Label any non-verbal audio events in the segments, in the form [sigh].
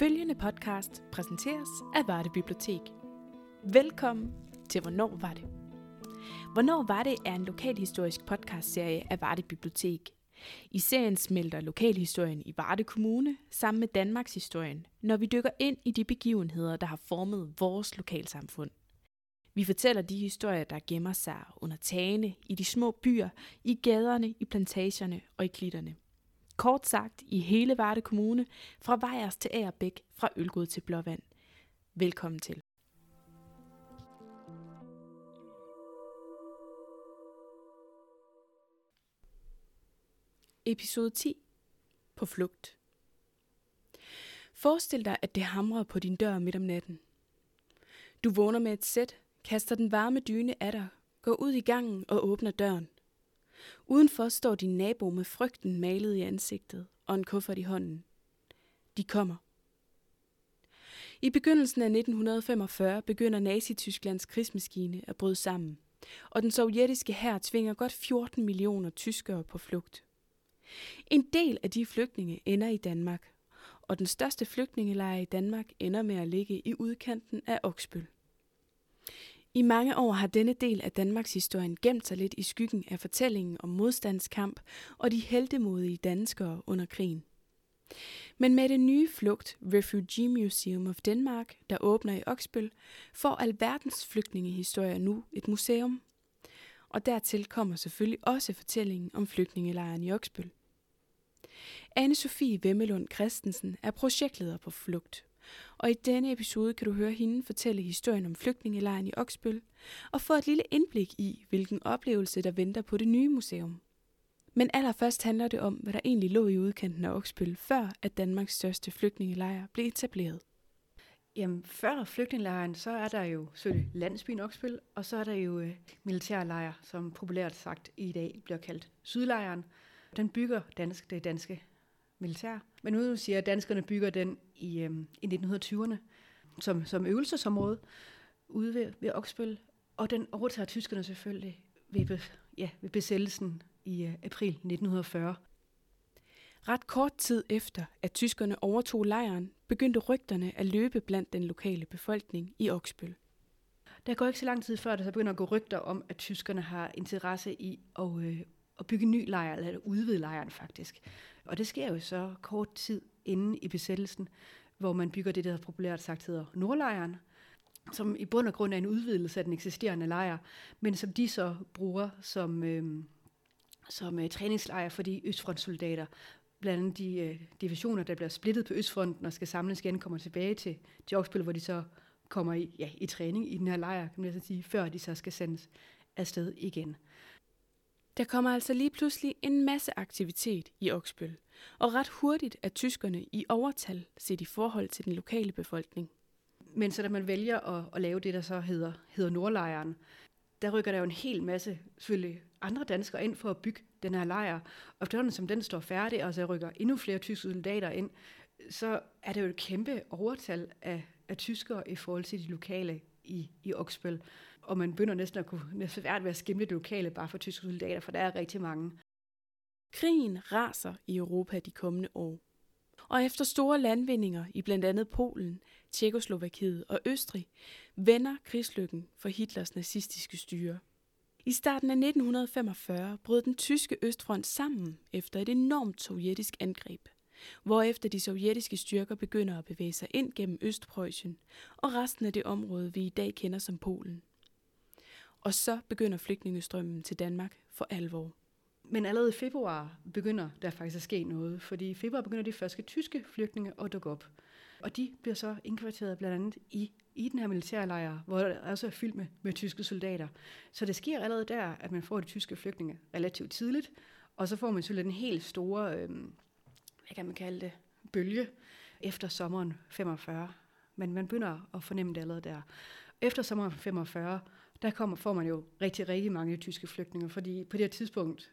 Følgende podcast præsenteres af Varde Bibliotek. Velkommen til Hvornår var det? Hvornår var det er en lokalhistorisk podcastserie af Varde Bibliotek. I serien smelter lokalhistorien i Varde Kommune sammen med Danmarks historien, når vi dykker ind i de begivenheder, der har formet vores lokalsamfund. Vi fortæller de historier, der gemmer sig under tagene, i de små byer, i gaderne, i plantagerne og i klitterne. Kort sagt i hele Varde Kommune, fra Vejers til Agerbæk, fra Ølgod til Blåvand. Velkommen til. Episode 10. På flugt. Forestil dig, at det hamrer på din dør midt om natten. Du vågner med et sæt, kaster den varme dyne af dig, går ud i gangen og åbner døren. Udenfor står din nabo med frygten malet i ansigtet og en kuffert i hånden. De kommer. I begyndelsen af 1945 begynder Nazi-Tysklands krigsmaskine at bryde sammen, og den sovjetiske hær tvinger godt 14 millioner tyskere på flugt. En del af de flygtninge ender i Danmark, og den største flygtningelejr i Danmark ender med at ligge i udkanten af Oksbøl. I mange år har denne del af Danmarks historien gemt sig lidt i skyggen af fortællingen om modstandskamp og de heldemodige danskere under krigen. Men med det nye flugt Refugee Museum of Denmark, der åbner i Oksbøl, får alverdens flygtningehistorier nu et museum. Og dertil kommer selvfølgelig også fortællingen om flygtningelejren i Oksbøl. Anne-Sophie Vemmelund Christensen er projektleder på Flugt, og i denne episode kan du høre hende fortælle historien om flygtningelejren i Oksbøl, og få et lille indblik i, hvilken oplevelse der venter på det nye museum. Men allerførst handler det om, hvad der egentlig lå i udkanten af Oksbøl, før at Danmarks største flygtningelejr blev etableret. Jamen, før flygtningelejren, så er der jo selvfølgelig landsbyen Oksbøl, og så er der jo øh, militærlejr, som populært sagt i dag bliver kaldt Sydlejren. Den bygger dansk, det danske militær. Men nu siger at danskerne bygger den i, øhm, i 1920'erne som, som øvelsesområde ude ved, ved Oksbøl, og den overtager tyskerne selvfølgelig ved, ja, ved besættelsen i uh, april 1940. Ret kort tid efter, at tyskerne overtog lejren, begyndte rygterne at løbe blandt den lokale befolkning i Oksbøl. Der går ikke så lang tid før, der så begynder at gå rygter om, at tyskerne har interesse i at, øh, at bygge en ny lejr, eller udvide lejren faktisk. Og det sker jo så kort tid inden i besættelsen, hvor man bygger det, der populært sagt hedder Nordlejren, som i bund og grund er en udvidelse af den eksisterende lejr, men som de så bruger som, øh, som øh, træningslejr for de østfrontsoldater, blandt andet de øh, divisioner, der bliver splittet på Østfronten og skal samles igen, kommer tilbage til, til Oksbøl, hvor de så kommer i, ja, i træning i den her lejr, kan man altså sige, før de så skal sendes afsted igen. Der kommer altså lige pludselig en masse aktivitet i Oksbøl, og ret hurtigt er tyskerne i overtal set i forhold til den lokale befolkning. Men så da man vælger at, at lave det, der så hedder, hedder Nordlejren, der rykker der jo en hel masse selvfølgelig andre danskere ind for at bygge den her lejr. Og efterhånden som den står færdig, og så rykker endnu flere tyske soldater ind, så er det jo et kæmpe overtal af, af tyskere i forhold til de lokale i, i Oksbøl og man begynder næsten at kunne næsten svært ved at skimle det lokale bare for tyske soldater, for der er rigtig mange. Krigen raser i Europa de kommende år. Og efter store landvindinger i blandt andet Polen, Tjekoslovakiet og Østrig, vender krigslykken for Hitlers nazistiske styre. I starten af 1945 brød den tyske Østfront sammen efter et enormt sovjetisk angreb, hvorefter de sovjetiske styrker begynder at bevæge sig ind gennem Østpreussen og resten af det område, vi i dag kender som Polen. Og så begynder flygtningestrømmen til Danmark for alvor. Men allerede i februar begynder der faktisk at ske noget, fordi i februar begynder de første tyske flygtninge at dukke op. Og de bliver så indkvarteret blandt andet i, i den her militærlejr, hvor der også er fyldt med, med tyske soldater. Så det sker allerede der, at man får de tyske flygtninge relativt tidligt, og så får man selvfølgelig den helt store, øh, hvad kan man kalde det, bølge efter sommeren 45. Men man begynder at fornemme det allerede der. Efter sommeren 45, der kommer, får man jo rigtig, rigtig mange tyske flygtninge, fordi på det her tidspunkt,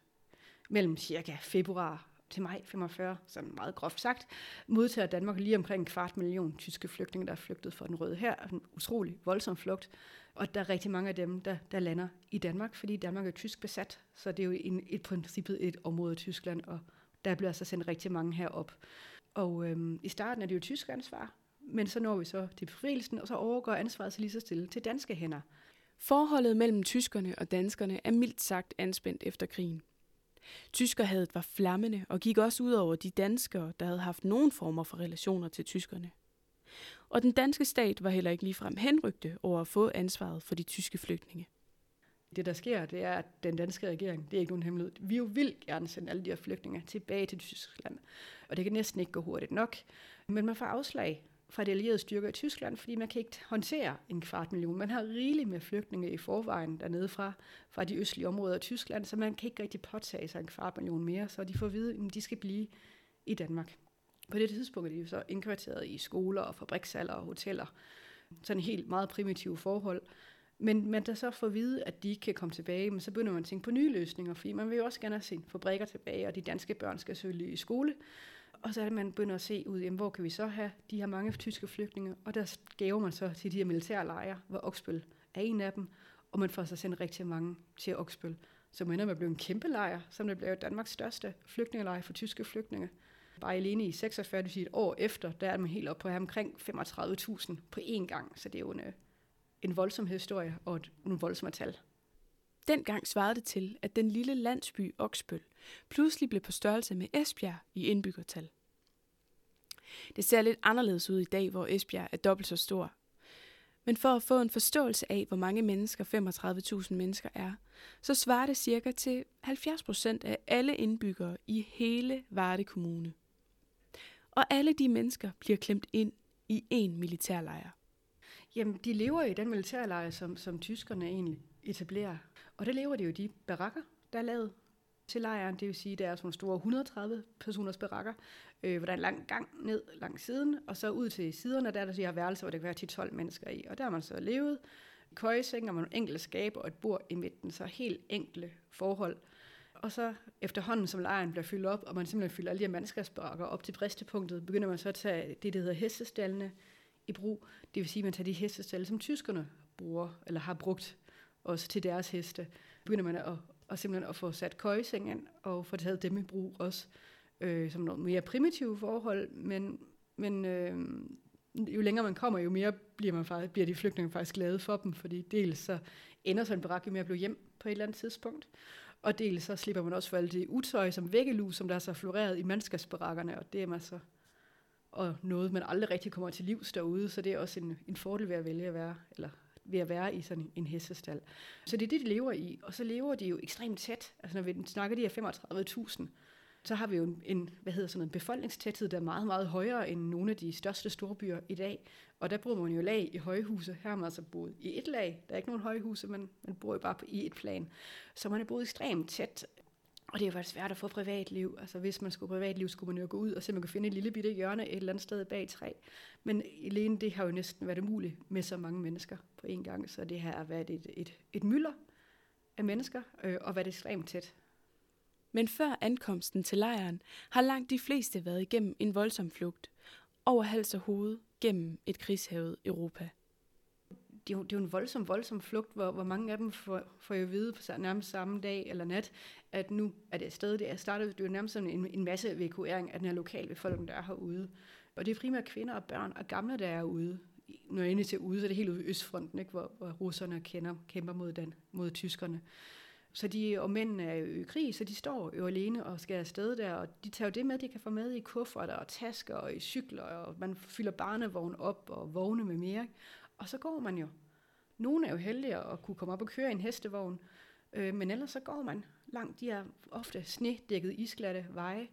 mellem cirka februar til maj 45, sådan meget groft sagt, modtager Danmark lige omkring en kvart million tyske flygtninge, der er flygtet fra den røde her. En utrolig voldsom flugt. Og der er rigtig mange af dem, der, der lander i Danmark, fordi Danmark er tysk besat. Så det er jo i et princippet et område af Tyskland, og der bliver altså sendt rigtig mange herop. Og øhm, i starten er det jo tysk ansvar, men så når vi så til befrielsen, og så overgår ansvaret så lige så stille til danske hænder. Forholdet mellem tyskerne og danskerne er mildt sagt anspændt efter krigen. Tyskerhadet var flammende og gik også ud over de danskere, der havde haft nogen former for relationer til tyskerne. Og den danske stat var heller ikke ligefrem henrygte over at få ansvaret for de tyske flygtninge. Det, der sker, det er, at den danske regering, det er ikke nogen hemmelighed, vi jo vil gerne sende alle de her flygtninge tilbage til Tyskland. Og det kan næsten ikke gå hurtigt nok. Men man får afslag fra de allierede styrker i Tyskland, fordi man kan ikke håndtere en kvart million. Man har rigeligt med flygtninge i forvejen dernede fra, fra de østlige områder af Tyskland, så man kan ikke rigtig påtage sig en kvart million mere, så de får at vide, at de skal blive i Danmark. På det tidspunkt er de jo så indkvarteret i skoler og fabrikshaller og hoteller. Sådan helt meget primitive forhold. Men man der så får at vide, at de ikke kan komme tilbage, men så begynder man at tænke på nye løsninger, fordi man vil jo også gerne have sine fabrikker tilbage, og de danske børn skal selvfølgelig i skole. Og så er det, man begynder at se ud, jamen, hvor kan vi så have de her mange tyske flygtninge, og der gaver man så til de her militærlejre, hvor Oksbøl er en af dem, og man får så sendt rigtig mange til Oksbøl. Så man ender med at blive en kæmpe lejr, som det blev Danmarks største flygtningelejr for tyske flygtninge. Bare alene i 46, det vil sige et år efter, der er man helt op på omkring 35.000 på én gang. Så det er jo en, øh, en voldsom historie og et, nogle voldsomme tal. Dengang svarede det til, at den lille landsby Oksbøl pludselig blev på størrelse med Esbjerg i indbyggertal. Det ser lidt anderledes ud i dag, hvor Esbjerg er dobbelt så stor. Men for at få en forståelse af, hvor mange mennesker 35.000 mennesker er, så svarer det cirka til 70% af alle indbyggere i hele Varde Kommune. Og alle de mennesker bliver klemt ind i én militærlejr. Jamen, de lever i den militærlejr, som, som tyskerne egentlig etablerer. Og der lever de jo de barakker, der er lavet til lejren. Det vil sige, at der er sådan nogle store 130 personers barakker, øh, hvor der er en lang gang ned langs siden, og så ud til siderne, der er der de her værelser, hvor der kan være 10-12 mennesker i. Og der har man så levet køjeseng og nogle enkelte skabe og et bord i midten, så helt enkle forhold. Og så efterhånden, som lejren bliver fyldt op, og man simpelthen fylder alle de her mandskabsbarakker op til bristepunktet, begynder man så at tage det, der hedder hestestallene i brug. Det vil sige, at man tager de hestestalle, som tyskerne bruger, eller har brugt også til deres heste. Begynder man at, at simpelthen at få sat køjesengen og få taget dem i brug også øh, som noget mere primitive forhold, men, men øh, jo længere man kommer, jo mere bliver, man faktisk, bliver de flygtninge faktisk glade for dem, fordi dels så ender sådan en barak jo med at blive hjem på et eller andet tidspunkt, og dels så slipper man også for alt det utøj som væggelus, som der så floreret i mandskabsbarakkerne, og det er man så og noget, man aldrig rigtig kommer til livs derude, så det er også en, en fordel ved at vælge at være, eller ved at være i sådan en hestestal. Så det er det, de lever i, og så lever de jo ekstremt tæt. Altså når vi snakker de her 35.000, så har vi jo en, en hvad hedder sådan en befolkningstæthed, der er meget, meget højere end nogle af de største storbyer i dag. Og der bor man jo lag i højhuse. Her har man altså boet i et lag. Der er ikke nogen højhuse, men man bor jo bare på, i et plan. Så man er boet ekstremt tæt. Og det er jo faktisk svært at få privatliv. Altså hvis man skulle privatliv, skulle man jo gå ud og se, om man kunne finde et lille bitte hjørne et eller andet sted bag træ. Men alene det har jo næsten været umuligt med så mange mennesker på en gang. Så det her har været et, et, et mylder af mennesker øh, og været ekstremt tæt. Men før ankomsten til lejren har langt de fleste været igennem en voldsom flugt, over hals og hoved gennem et krigshavet Europa. Det er, jo, det er jo en voldsom, voldsom flugt, hvor, hvor mange af dem får, får jo at vide på nærmest samme dag eller nat, at nu er det afsted. Det er startet, det er jo nærmest sådan en, en masse evakuering af den her lokale befolkning, der er herude. Og det er primært kvinder og børn og gamle, der er ude. Når jeg er inde til ude, så er det helt ude i Østfronten, ikke, hvor, hvor russerne kender, kæmper mod, den, mod tyskerne. Så de, og mændene er jo i krig, så de står jo alene og skal afsted der, og de tager jo det med, de kan få med i kufferter og tasker og i cykler, og man fylder barnevogn op og vogne med mere. Og så går man jo. Nogle er jo heldige at kunne komme op og køre i en hestevogn, øh, men ellers så går man langt. De er ofte snedækket isglatte veje,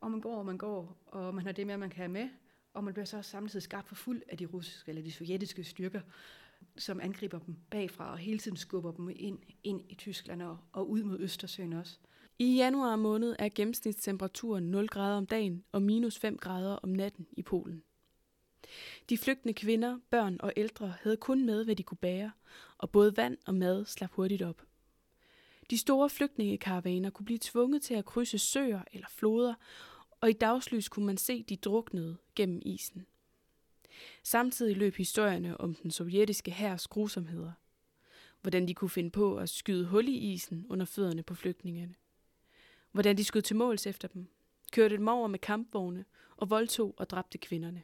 og man går, og man går, og man har det med, man kan have med, og man bliver så samtidig skabt for fuld af de russiske eller de sovjetiske styrker som angriber dem bagfra og hele tiden skubber dem ind, ind i Tyskland og, og ud mod Østersøen også. I januar måned er gennemsnitstemperaturen 0 grader om dagen og minus 5 grader om natten i Polen. De flygtende kvinder, børn og ældre havde kun med, hvad de kunne bære, og både vand og mad slap hurtigt op. De store flygtningekaravaner kunne blive tvunget til at krydse søer eller floder, og i dagslys kunne man se de druknede gennem isen. Samtidig løb historierne om den sovjetiske hærs grusomheder. Hvordan de kunne finde på at skyde hul i isen under fødderne på flygtningerne. Hvordan de skød til måls efter dem. kørte dem over med kampvogne og voldtog og dræbte kvinderne.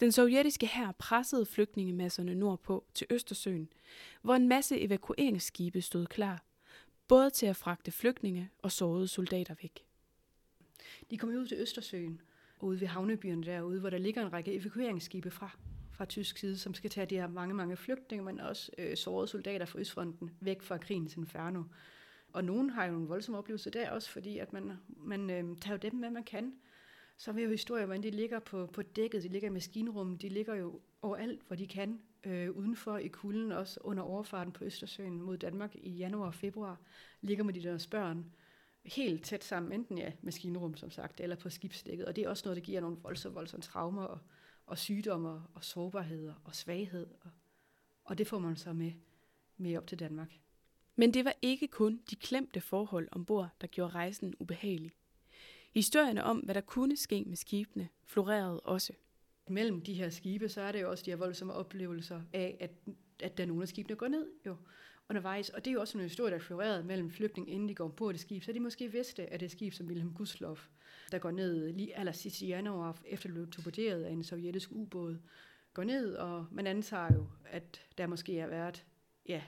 Den sovjetiske hær pressede flygtningemasserne nordpå til Østersøen, hvor en masse evakueringsskibe stod klar, både til at fragte flygtninge og sårede soldater væk. De kom ud til Østersøen, ude ved havnebyerne derude, hvor der ligger en række evakueringsskibe fra, fra tysk side, som skal tage de her mange, mange flygtninge, men også øh, sårede soldater fra Østfronten væk fra krigens inferno. Og nogen har jo en voldsom oplevelse der også, fordi at man, man øh, tager jo dem med, man kan. Så vil jo historier, hvordan de ligger på, på dækket, de ligger i maskinrummet, de ligger jo overalt, hvor de kan, øh, udenfor i kulden, også under overfarten på Østersøen mod Danmark i januar og februar, ligger med de deres børn helt tæt sammen, enten ja, maskinrum, som sagt, eller på skibsdækket. Og det er også noget, der giver nogle voldsomme, voldsomme traumer og, og sygdomme og sårbarheder og svaghed. Og, og det får man så med, med op til Danmark. Men det var ikke kun de klemte forhold ombord, der gjorde rejsen ubehagelig. Historierne om, hvad der kunne ske med skibene, florerede også. Mellem de her skibe, så er det jo også de her voldsomme oplevelser af, at, at der er nogle af skibene går ned jo undervejs. Og det er jo også en historie, der florerede mellem flygtning, inden de går på det skib. Så de måske vidste, at det er skib som Wilhelm Gustloff, der går ned lige aller sidst i januar, efter det blev torpederet af en sovjetisk ubåd, går ned, og man antager jo, at der måske har været, ja,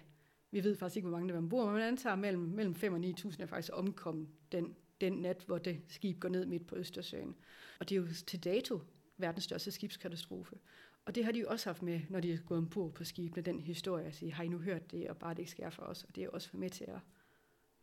vi ved faktisk ikke, hvor mange der var ombord, men man antager mellem, mellem 5 og 9.000 er faktisk omkommet den, den nat, hvor det skib går ned midt på Østersøen. Og det er jo til dato verdens største skibskatastrofe. Og det har de jo også haft med, når de er gået ombord på skibene, den historie at sige, har I nu hørt det, og bare det ikke sker for os. Og det er også for med til at,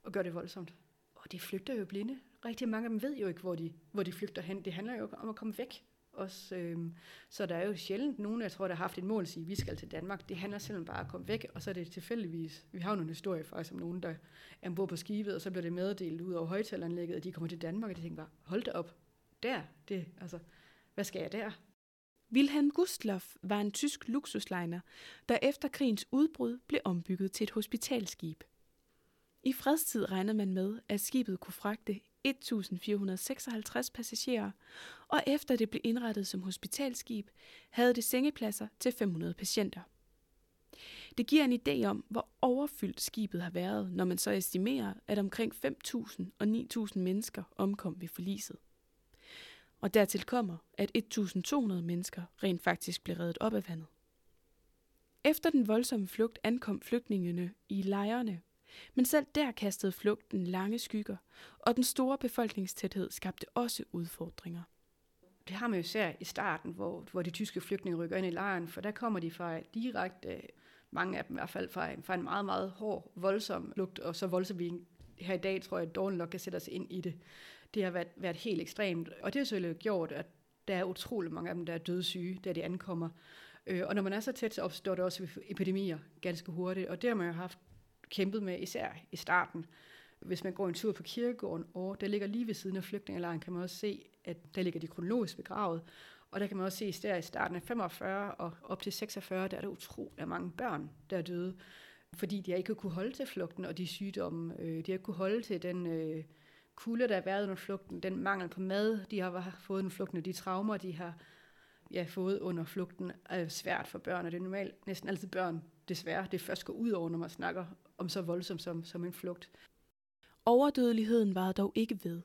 at gøre det voldsomt. Og de flygter jo blinde. Rigtig mange af dem ved jo ikke, hvor de, hvor de flygter hen. Det handler jo om at komme væk. Også, øhm, så der er jo sjældent nogen, jeg tror, der har haft et mål at sige, vi skal til Danmark. Det handler simpelthen bare om at komme væk, og så er det tilfældigvis. Vi har jo nogle historier faktisk om nogen, der er ombord på skibet, og så bliver det meddelt ud over højtaleranlægget, at de kommer til Danmark, og de tænker bare, hold da op, der, det, altså, hvad skal jeg der? Wilhelm Gustloff var en tysk luksuslejner, der efter krigens udbrud blev ombygget til et hospitalskib. I fredstid regnede man med, at skibet kunne fragte 1456 passagerer, og efter det blev indrettet som hospitalskib, havde det sengepladser til 500 patienter. Det giver en idé om, hvor overfyldt skibet har været, når man så estimerer, at omkring 5.000 og 9.000 mennesker omkom ved forliset. Og dertil kommer, at 1.200 mennesker rent faktisk blev reddet op af vandet. Efter den voldsomme flugt ankom flygtningene i lejrene, men selv der kastede flugten lange skygger, og den store befolkningstæthed skabte også udfordringer. Det har man jo især i starten, hvor, hvor de tyske flygtninge rykker ind i lejren, for der kommer de fra direkte, mange af dem i hvert fald fra, fra en meget, meget hård, voldsom lugt, og så voldsom vi her i dag, tror jeg, at dårlig nok kan sætte os ind i det. Det har været, været helt ekstremt, og det har selvfølgelig gjort, at der er utrolig mange af dem, der er dødssyge, da de ankommer. Øh, og når man er så tæt, så opstår der også epidemier ganske hurtigt, og det har man jo haft kæmpet med, især i starten. Hvis man går en tur på kirkegården, og der ligger lige ved siden af flygtningelejren, kan man også se, at der ligger de kronologisk begravet. Og der kan man også se, at der i starten af 45 og op til 46, der er der utrolig mange børn, der er døde. Fordi de ikke kunne holde til flugten og de sygdomme. Øh, de har ikke kunne holde til den øh, kulde, der har været under flugten, den mangel på mad, de har fået under flugten, og de traumer, de har ja, fået under flugten, er svært for børn, og det er normalt næsten altid børn, desværre, det først går ud over, når man snakker om så voldsomt som, som en flugt. Overdødeligheden var dog ikke ved,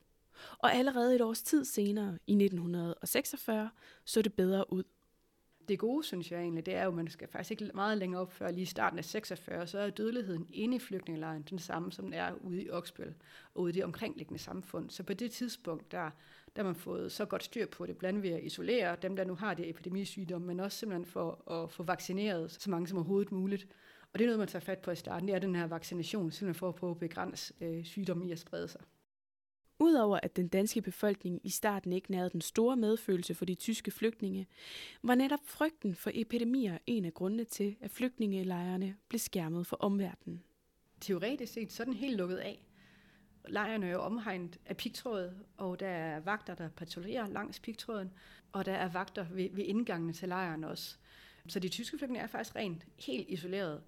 og allerede et års tid senere, i 1946, så det bedre ud. Det gode, synes jeg egentlig, det er jo, at man skal faktisk ikke meget længere op før lige i starten af 46, så er dødeligheden inde i flygtningelejren den samme, som den er ude i Oksbøl og ude i det omkringliggende samfund. Så på det tidspunkt, der, der har man fået så godt styr på det, blandt ved at isolere dem, der nu har det epidemisygdom, men også simpelthen for at få vaccineret så mange som overhovedet muligt. Og det er noget, man tager fat på i starten, det er den her vaccination, simpelthen for at prøve at begrænse øh, sygdommen i at sprede sig. Udover at den danske befolkning i starten ikke nærede den store medfølelse for de tyske flygtninge, var netop frygten for epidemier en af grundene til, at flygtningelejrene blev skærmet for omverdenen. Teoretisk set så er den helt lukket af. Lejrene er jo omhegnet af pigtråd, og der er vagter, der patruljerer langs pigtråden, og der er vagter ved, ved indgangene til lejren også. Så de tyske flygtninge er faktisk rent helt isoleret.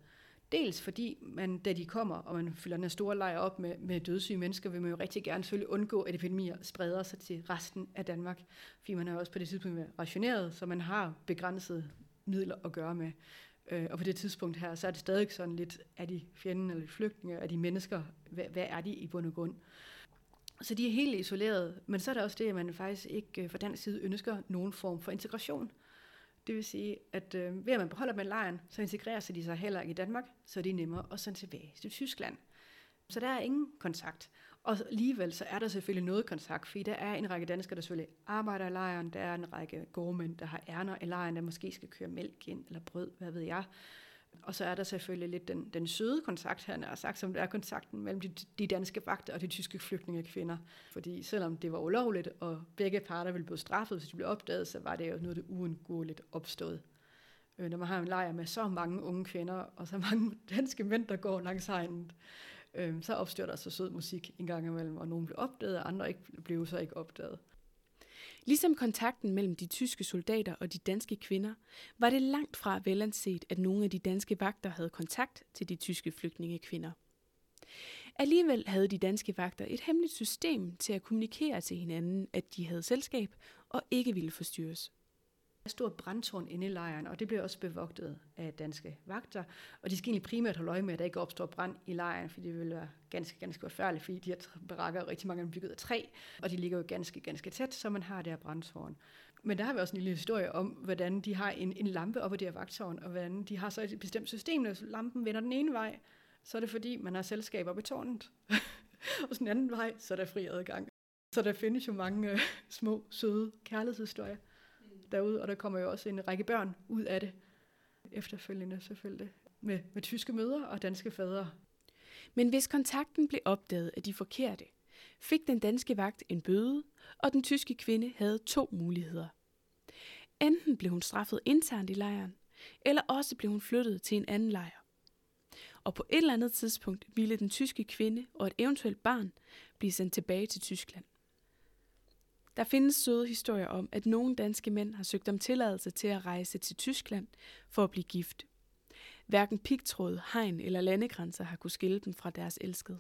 Dels fordi, man, da de kommer, og man fylder den her store lejr op med, med dødssyge mennesker, vil man jo rigtig gerne selvfølgelig undgå, at epidemier spreder sig til resten af Danmark. Fordi man er også på det tidspunkt rationeret, så man har begrænsede midler at gøre med. Øh, og på det tidspunkt her, så er det stadig sådan lidt, er de fjenden eller flygtninge, er de mennesker, hvad, hvad er de i bund og grund? Så de er helt isoleret, men så er der også det, at man faktisk ikke øh, fra den side ønsker nogen form for integration. Det vil sige, at øh, ved at man beholder med lejren, så integrerer sig de sig heller ikke i Danmark, så er de nemmere at sende tilbage til Tyskland. Så der er ingen kontakt. Og alligevel så er der selvfølgelig noget kontakt, fordi der er en række danskere, der selvfølgelig arbejder i lejren, der er en række gårdmænd, der har ærner i lejren, der måske skal køre mælk ind, eller brød, hvad ved jeg. Og så er der selvfølgelig lidt den, den søde kontakt, han har sagt, som der er kontakten mellem de, de danske vagter og de tyske flygtningekvinder. Fordi selvom det var ulovligt, og begge parter ville blive straffet, hvis de blev opdaget, så var det jo noget, det uundgåeligt opstået. Øh, når man har en lejr med så mange unge kvinder, og så mange [laughs] danske mænd, der går langs hegnet, øh, så opstår der så sød musik en gang imellem, og nogen blev opdaget, og andre ikke, blev så ikke opdaget. Ligesom kontakten mellem de tyske soldater og de danske kvinder, var det langt fra velanset, at nogle af de danske vagter havde kontakt til de tyske flygtningekvinder. Alligevel havde de danske vagter et hemmeligt system til at kommunikere til hinanden, at de havde selskab og ikke ville forstyrres stort brandtårn inde i lejren, og det blev også bevogtet af danske vagter. Og de skal egentlig primært holde øje med, at der ikke opstår brand i lejren, fordi det ville være ganske, ganske forfærdeligt, fordi de her barakker rigtig mange er bygget af træ, og de ligger jo ganske, ganske tæt, så man har det her brandtårn. Men der har vi også en lille historie om, hvordan de har en, en lampe op ad det her vagtårn, og hvordan de har så et bestemt system, når lampen vender den ene vej, så er det fordi, man har selskab på i tårnet. [laughs] og den anden vej, så er der fri adgang. Så der findes jo mange øh, små, søde kærlighedshistorier derude, og der kommer jo også en række børn ud af det efterfølgende selvfølgelig, med, med tyske mødre og danske fædre. Men hvis kontakten blev opdaget af de forkerte, fik den danske vagt en bøde, og den tyske kvinde havde to muligheder. Enten blev hun straffet internt i lejren, eller også blev hun flyttet til en anden lejr. Og på et eller andet tidspunkt ville den tyske kvinde og et eventuelt barn blive sendt tilbage til Tyskland. Der findes søde historier om, at nogle danske mænd har søgt om tilladelse til at rejse til Tyskland for at blive gift. Hverken pigtråd, hegn eller landegrænser har kunne skille dem fra deres elskede.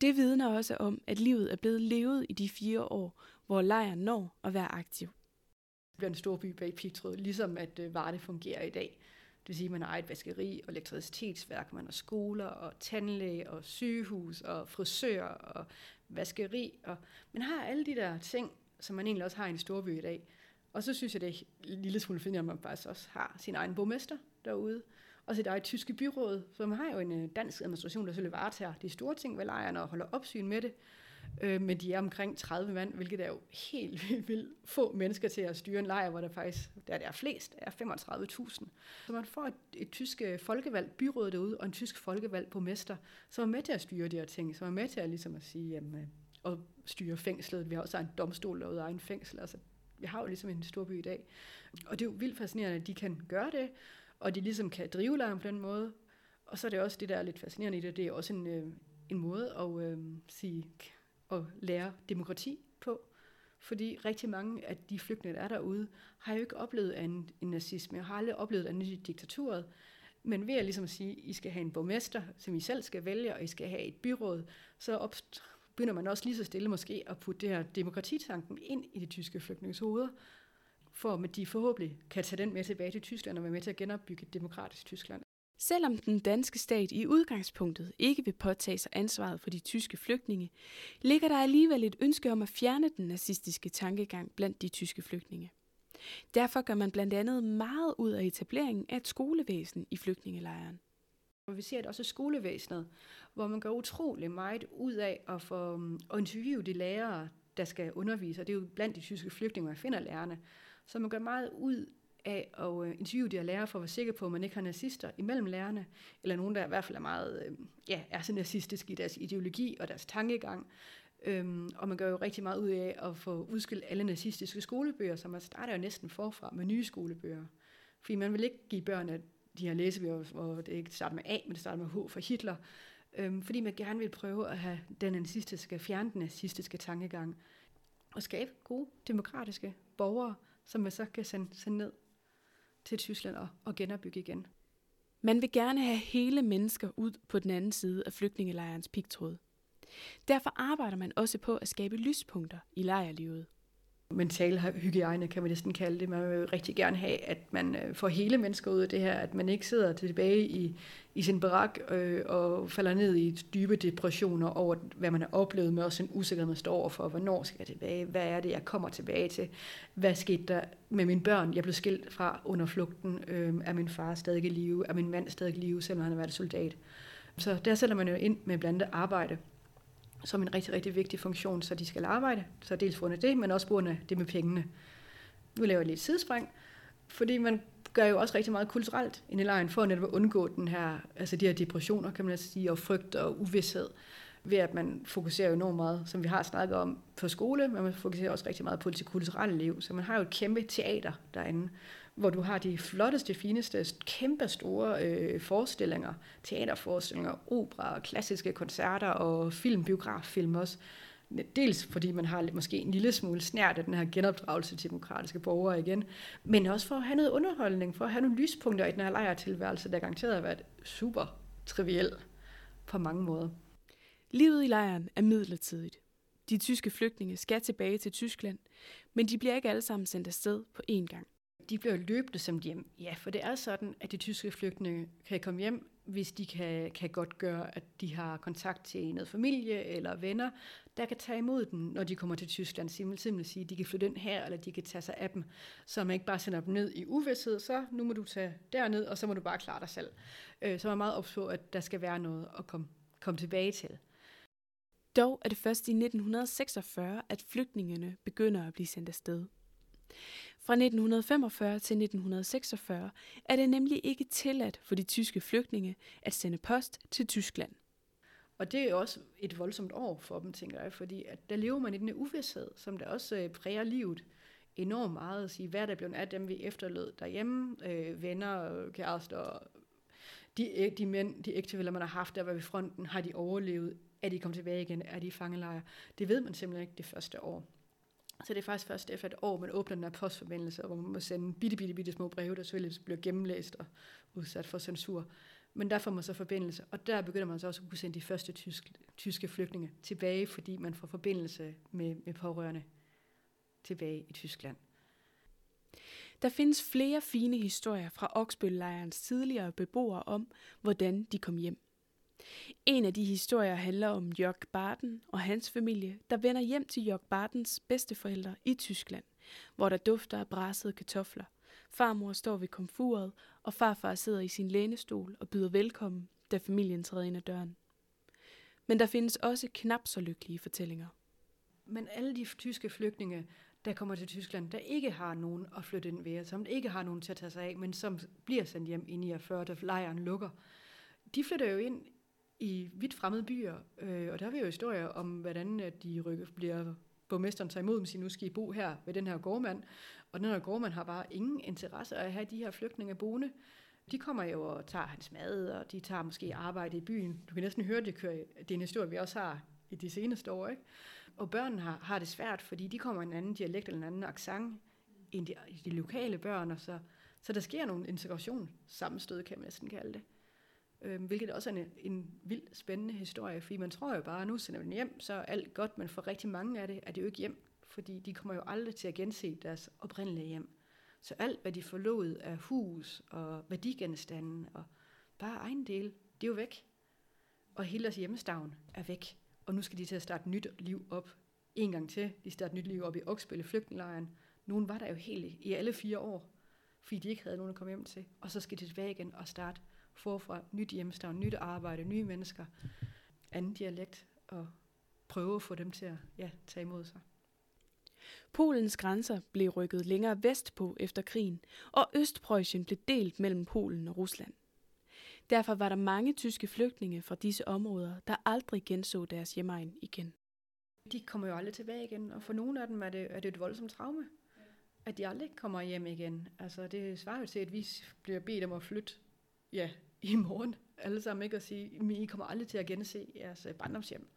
Det vidner også om, at livet er blevet levet i de fire år, hvor lejren når at være aktiv. Det bliver en stor by bag pigtråd, ligesom at øh, Varde fungerer i dag. Det vil sige, at man har et vaskeri og elektricitetsværk, man har skoler og tandlæge og sygehus og frisør og vaskeri. Og man har alle de der ting, som man egentlig også har i en storby i dag. Og så synes jeg, det er en lille smule fint, at man faktisk også har sin egen borgmester derude. Og så der er et tyske byråd, så man har jo en øh, dansk administration, der selvfølgelig varetager de store ting ved lejren og holder opsyn med det. Øh, men de er omkring 30 mand, hvilket er jo helt [laughs] vildt få mennesker til at styre en lejr, hvor der faktisk, der er flest, er 35.000. Så man får et, et tysk øh, folkevalgt byråd derude, og en tysk folkevalgt borgmester, som er med til at styre de her ting, som er med til at, ligesom at sige, jamen, øh, at styre fængslet. Vi har også en domstol derude og en fængsel. Altså, vi har jo ligesom en stor by i dag. Og det er jo vildt fascinerende, at de kan gøre det, og de ligesom kan drive lejren på den måde. Og så er det også det, der er lidt fascinerende i det, det er også en, øh, en måde at øh, sige, at lære demokrati på. Fordi rigtig mange af de flygtninge, der er derude, har jo ikke oplevet en, en nazisme, har aldrig oplevet en diktaturet. Men ved at ligesom at sige, at I skal have en borgmester, som I selv skal vælge, og I skal have et byråd, så begynder man også lige så stille måske at putte det her demokratitanken ind i de tyske flygtninges hoveder, for at de forhåbentlig kan tage den med tilbage til Tyskland og være med til at genopbygge et demokratisk Tyskland. Selvom den danske stat i udgangspunktet ikke vil påtage sig ansvaret for de tyske flygtninge, ligger der alligevel et ønske om at fjerne den nazistiske tankegang blandt de tyske flygtninge. Derfor gør man blandt andet meget ud af etableringen af et skolevæsen i flygtningelejren. Og vi ser det også i skolevæsenet, hvor man gør utrolig meget ud af at få at interviewe de lærere, der skal undervise, og det er jo blandt de tyske flygtninge, man finder lærerne. Så man gør meget ud af at øh, interviewe de her lærere for at være sikker på, at man ikke har nazister imellem lærerne, eller nogen, der i hvert fald er meget, øh, ja, er så nazistiske i deres ideologi og deres tankegang. Øhm, og man gør jo rigtig meget ud af at få udskilt alle nazistiske skolebøger, så man starter jo næsten forfra med nye skolebøger. Fordi man vil ikke give børnene de her læsebøger, hvor det ikke starter med A, men det starter med H for Hitler. Øhm, fordi man gerne vil prøve at have den nazistiske, fjerne den nazistiske tankegang, og skabe gode, demokratiske borgere, som man så kan sende, sende ned til Tyskland og, og genopbygge igen. Man vil gerne have hele mennesker ud på den anden side af flygtningelejrens pigtråd. Derfor arbejder man også på at skabe lyspunkter i lejrlivet mental hygiejne, kan man næsten kalde det. Man vil rigtig gerne have, at man øh, får hele mennesker ud af det her, at man ikke sidder tilbage i, i sin barak øh, og falder ned i dybe depressioner over, hvad man har oplevet, med også en usikkerhed, man står overfor. Hvornår skal jeg tilbage? Hvad er det, jeg kommer tilbage til? Hvad skete der med mine børn? Jeg blev skilt fra under flugten. Øh, er min far stadig i live? Er min mand stadig i live, selvom han har været soldat? Så der sætter man jo ind med blandt andet arbejde som en rigtig, rigtig vigtig funktion, så de skal arbejde. Så dels for det, men også på det med pengene. Nu laver jeg lidt sidespring, fordi man gør jo også rigtig meget kulturelt ind i lejren, for at netop undgå den her, altså de her depressioner, kan man altså sige, og frygt og uvidshed, ved at man fokuserer enormt meget, som vi har snakket om på skole, men man fokuserer også rigtig meget på det kulturelle liv. Så man har jo et kæmpe teater derinde, hvor du har de flotteste, fineste, kæmpe store øh, forestillinger, teaterforestillinger, opera, klassiske koncerter og film, biograffilm også. Dels fordi man har måske en lille smule snært af den her genopdragelse til demokratiske borgere igen, men også for at have noget underholdning, for at have nogle lyspunkter i den her lejertilværelse, der garanteret har været super triviel på mange måder. Livet i lejren er midlertidigt. De tyske flygtninge skal tilbage til Tyskland, men de bliver ikke alle sammen sendt afsted på én gang de bliver løbende som hjem. Ja, for det er sådan, at de tyske flygtninge kan komme hjem, hvis de kan, kan godt gøre, at de har kontakt til noget familie eller venner, der kan tage imod dem, når de kommer til Tyskland. Simpelthen sige, at de kan flytte ind her, eller de kan tage sig af dem, så man ikke bare sender dem ned i uvidshed, så nu må du tage derned, og så må du bare klare dig selv. Øh, så er man meget opså, på, at der skal være noget at komme, komme tilbage til. Dog er det først i 1946, at flygtningene begynder at blive sendt afsted. Fra 1945 til 1946 er det nemlig ikke tilladt for de tyske flygtninge at sende post til Tyskland. Og det er også et voldsomt år for dem, tænker jeg, fordi at der lever man i den uvidshed, som der også øh, præger livet enormt meget. At sige, hvad der blev af dem, vi efterlod derhjemme, øh, venner, kærester, de, øh, de mænd, de ægtefælder, man har haft der var ved fronten, har de overlevet? Er de kommet tilbage igen? Er de i fangelejre? Det ved man simpelthen ikke det første år. Så det er faktisk først efter et år, man åbner den her postforbindelse, hvor man må sende bitte, bitte, bitte små breve, der selvfølgelig bliver gennemlæst og udsat for censur. Men der får man så forbindelse, og der begynder man så også at kunne sende de første tyske, tyske flygtninge tilbage, fordi man får forbindelse med, med pårørende tilbage i Tyskland. Der findes flere fine historier fra Oksbøllejrens tidligere beboere om, hvordan de kom hjem. En af de historier handler om Jörg Barton og hans familie, der vender hjem til Jörg Bartens bedsteforældre i Tyskland, hvor der dufter af brassede kartofler. Farmor står ved komfuret, og farfar sidder i sin lænestol og byder velkommen, da familien træder ind ad døren. Men der findes også knap så lykkelige fortællinger. Men alle de tyske flygtninge, der kommer til Tyskland, der ikke har nogen at flytte ind ved, som ikke har nogen til at tage sig af, men som bliver sendt hjem i 49, da lejren lukker, de flytter jo ind i vidt fremmede byer, øh, og der har vi jo historier om, hvordan at de rykker, bliver borgmesteren tager imod dem, siger, nu skal I bo her ved den her gårdmand, og den her gårdmand har bare ingen interesse af at have de her flygtninge boende. De kommer jo og tager hans mad, og de tager måske arbejde i byen. Du kan næsten høre, det kører, det er en historie, vi også har i de seneste år. Ikke? Og børnene har, har det svært, fordi de kommer en anden dialekt eller en anden accent end de, de lokale børn, og så, så der sker nogle integration sammenstød, kan man næsten kalde det. Øh, hvilket også er en, en vild spændende historie, fordi man tror jo bare, at nu sender vi den hjem, så er alt godt, men for rigtig mange af det er det jo ikke hjem, fordi de kommer jo aldrig til at gense deres oprindelige hjem. Så alt, hvad de forlod af hus og værdigenstande og bare egen del, det er jo væk. Og hele deres hjemmestavn er væk. Og nu skal de til at starte nyt liv op en gang til. De starter nyt liv op i Oksbølle flygtningelejren. Nogen var der jo helt i alle fire år, fordi de ikke havde nogen at komme hjem til. Og så skal de tilbage igen og starte forfra, nyt hjemstavn, nyt arbejde, nye mennesker, anden dialekt, og prøve at få dem til at ja, tage imod sig. Polens grænser blev rykket længere vestpå efter krigen, og Østpreussen blev delt mellem Polen og Rusland. Derfor var der mange tyske flygtninge fra disse områder, der aldrig genså deres hjemmeegn igen. De kommer jo aldrig tilbage igen, og for nogle af dem er det, er det et voldsomt traume, at de aldrig kommer hjem igen. Altså det svarer jo til, at vi bliver bedt om at flytte ja, i morgen alle sammen, ikke? Og sige, at I kommer aldrig til at gense jeres øh, barndomshjem.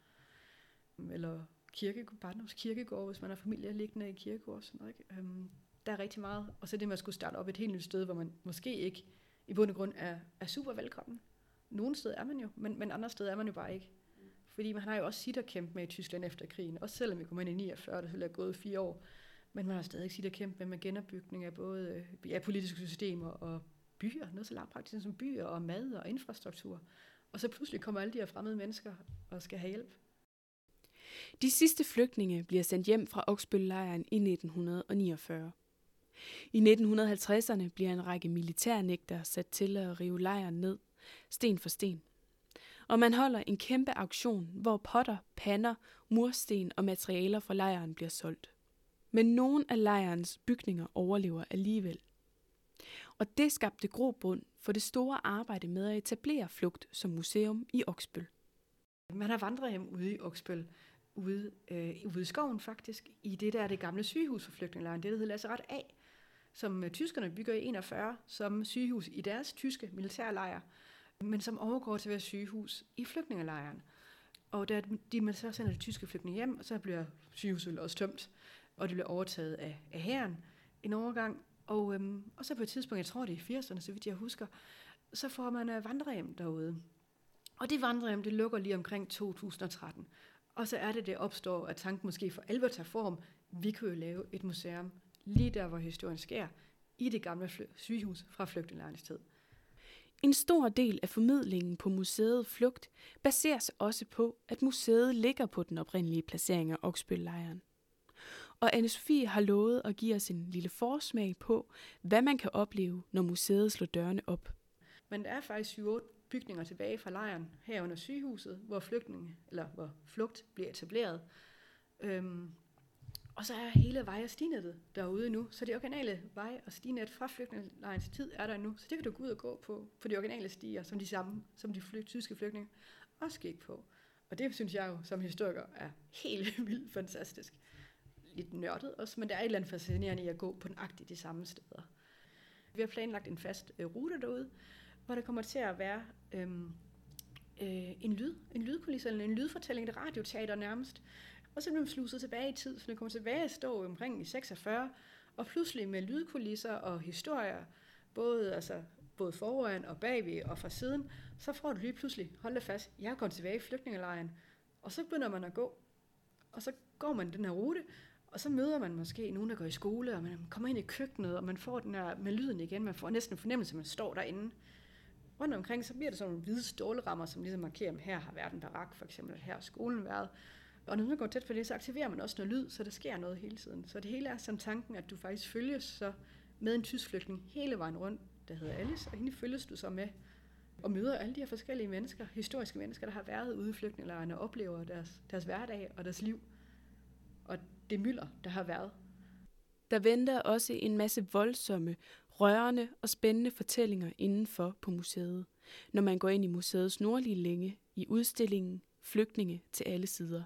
Eller kirke, barndomskirkegård, hvis man har familie liggende i kirkegård. Sådan noget, ikke? Øhm, der er rigtig meget. Og så det med at skulle starte op et helt nyt sted, hvor man måske ikke i bund og grund er, er super velkommen. Nogle steder er man jo, men, men andre steder er man jo bare ikke. Fordi man har jo også sit at kæmpe med i Tyskland efter krigen. Også selvom vi kom ind i 49, der er gået fire år. Men man har stadig sit at kæmpe med genopbygning af både øh, ja, politiske systemer og byer, noget så langt praktisk som byer og mad og infrastruktur. Og så pludselig kommer alle de her fremmede mennesker og skal have hjælp. De sidste flygtninge bliver sendt hjem fra Oksbøllejren i 1949. I 1950'erne bliver en række militærnægter sat til at rive lejren ned, sten for sten. Og man holder en kæmpe auktion, hvor potter, pander, mursten og materialer fra lejren bliver solgt. Men nogle af lejrens bygninger overlever alligevel. Og det skabte grobund for det store arbejde med at etablere flugt som museum i Oksbøl. Man har vandrehjem ude i Oksbøl, ude, øh, ude i skoven faktisk, i det der det gamle sygehus for flygtningelejren, det der hedder Lazaret A, som øh, tyskerne bygger i 41 som sygehus i deres tyske militærlejr, men som overgår til at være sygehus i flygtningelejren. Og da de man så sender de tyske flygtninge hjem, og så bliver sygehuset også tømt, og det bliver overtaget af, af herren en overgang. Og, øhm, og så på et tidspunkt, jeg tror det er i 80'erne, så vidt jeg husker, så får man øh, vandrehjem derude. Og det vandrehjem, det lukker lige omkring 2013. Og så er det, det opstår, at tanken måske for alvor tager form. Vi kunne jo lave et museum lige der, hvor historien sker, i det gamle sygehus fra flygtningelejrens tid. En stor del af formidlingen på museet Flugt baseres også på, at museet ligger på den oprindelige placering af Oksbøllejren. Og anne Sofie har lovet at give os en lille forsmag på, hvad man kan opleve, når museet slår dørene op. Men der er faktisk 7 bygninger tilbage fra lejren herunder sygehuset, hvor flygtninge, eller hvor flugt bliver etableret. Øhm, og så er hele vej- og stinettet derude nu. Så det originale vej- og stinet fra flygtningelejrens tid er der nu. Så det kan du gå ud og gå på, på de originale stier, som de samme, som de fly, tyske flygtninge også gik på. Og det synes jeg jo som historiker er helt [laughs] vildt fantastisk. Lidt nørdet også, men der er et eller andet fascinerende i at gå på nøjagtigt de samme steder. Vi har planlagt en fast øh, rute derude, hvor der kommer til at være øhm, øh, en lyd, en lydkulisse eller en lydfortælling, et radioteater nærmest, og så bliver man sluset tilbage i tid, så man kommer tilbage at stå omkring i 46, og pludselig med lydkulisser og historier, både, altså, både foran og bagved og fra siden, så får du lige pludselig, hold da fast, jeg går tilbage i flygtningelejren, og så begynder man at gå, og så går man den her rute, og så møder man måske nogen, der går i skole, og man kommer ind i køkkenet, og man får den her med lyden igen, man får næsten en fornemmelse, at man står derinde. Rundt omkring, så bliver der sådan nogle hvide stålrammer, som ligesom markerer, at her har været en barak, for eksempel, her har skolen været. Og når man går tæt på det, så aktiverer man også noget lyd, så der sker noget hele tiden. Så det hele er som tanken, at du faktisk følges så med en tysk flygtning hele vejen rundt, der hedder Alice, og hende følges du så med og møder alle de her forskellige mennesker, historiske mennesker, der har været ude i flygtningelejrene og oplever deres, deres hverdag og deres liv. Og det mylder, der har været. Der venter også en masse voldsomme, rørende og spændende fortællinger indenfor på museet, når man går ind i museets nordlige længe i udstillingen Flygtninge til alle sider.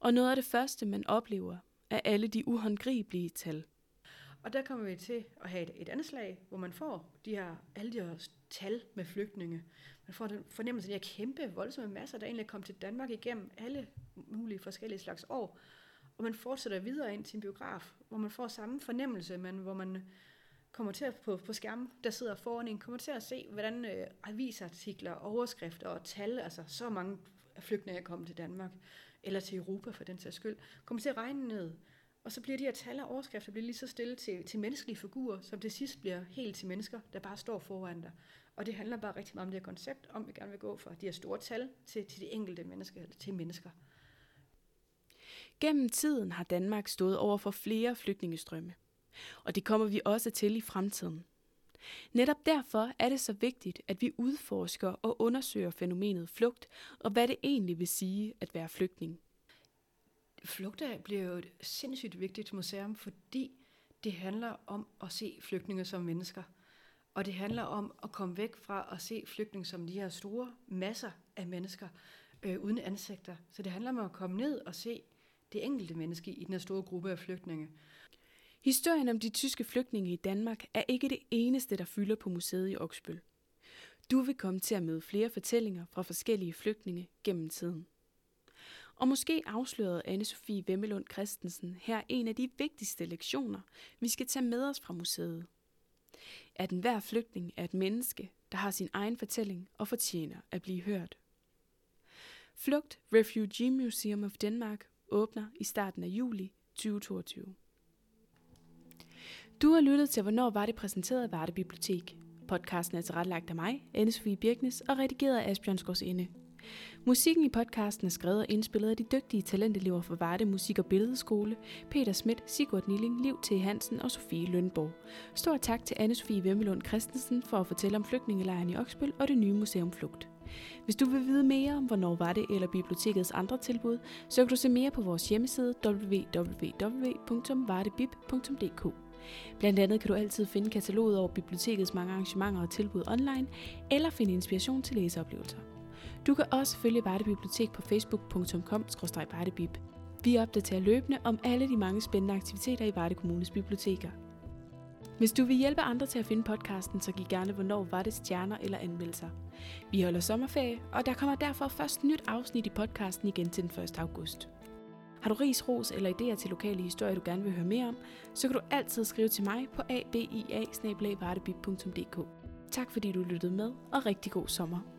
Og noget af det første, man oplever, er alle de uhåndgribelige tal. Og der kommer vi til at have et, et anslag, hvor man får de her, alle de her tal med flygtninge. Man får den fornemmelse af de her kæmpe, voldsomme masser, der egentlig er kommet til Danmark igennem alle mulige forskellige slags år. Og man fortsætter videre ind til en biograf, hvor man får samme fornemmelse, men hvor man kommer til at på, på skærmen, der sidder foran en, kommer til at se, hvordan øh, avisartikler, overskrifter og tal, altså så mange flygtninge er kommet til Danmark eller til Europa for den sags skyld, kommer til at regne ned. Og så bliver de her tal og overskrifter bliver lige så stille til, til menneskelige figurer, som til sidst bliver helt til mennesker, der bare står foran dig. Og det handler bare rigtig meget om det her koncept, om vi gerne vil gå fra de her store tal til, til de enkelte mennesker, eller til mennesker. Gennem tiden har Danmark stået over for flere flygtningestrømme. Og det kommer vi også til i fremtiden. Netop derfor er det så vigtigt, at vi udforsker og undersøger fænomenet flugt, og hvad det egentlig vil sige at være flygtning. Flugt bliver jo et sindssygt vigtigt museum, fordi det handler om at se flygtninge som mennesker. Og det handler om at komme væk fra at se flygtninge som de her store masser af mennesker øh, uden ansigter. Så det handler om at komme ned og se det enkelte menneske i den her store gruppe af flygtninge. Historien om de tyske flygtninge i Danmark er ikke det eneste, der fylder på museet i Oksbøl. Du vil komme til at møde flere fortællinger fra forskellige flygtninge gennem tiden. Og måske afslørede anne Sofie Vemmelund Christensen her en af de vigtigste lektioner, vi skal tage med os fra museet. At enhver flygtning er et menneske, der har sin egen fortælling og fortjener at blive hørt. Flugt Refugee Museum of Denmark åbner i starten af juli 2022. Du har lyttet til Hvornår var det præsenteret af Varde Bibliotek. Podcasten er tilrettelagt af mig, Anne Sofie Birknes, og redigeret af Asbjørn Skorsinde. Musikken i podcasten er skrevet og indspillet af de dygtige talentelever fra Varde Musik- og Billedskole, Peter Schmidt, Sigurd Nilling, Liv T. Hansen og Sofie Lønborg. Stor tak til anne Sofie Vemmelund Christensen for at fortælle om flygtningelejren i Oksbøl og det nye museum Flugt. Hvis du vil vide mere om, hvornår var det eller bibliotekets andre tilbud, så kan du se mere på vores hjemmeside www.vardebib.dk. Blandt andet kan du altid finde kataloget over bibliotekets mange arrangementer og tilbud online, eller finde inspiration til læseoplevelser. Du kan også følge Varde Bibliotek på facebook.com-vardebib. Vi opdaterer løbende om alle de mange spændende aktiviteter i Varde Kommunes biblioteker. Hvis du vil hjælpe andre til at finde podcasten, så giv gerne Hvornår var det stjerner eller anmeldelser. Vi holder sommerferie, og der kommer derfor først nyt afsnit i podcasten igen til den 1. august. Har du ris, ros eller idéer til lokale historier, du gerne vil høre mere om, så kan du altid skrive til mig på abia Tak fordi du lyttede med, og rigtig god sommer.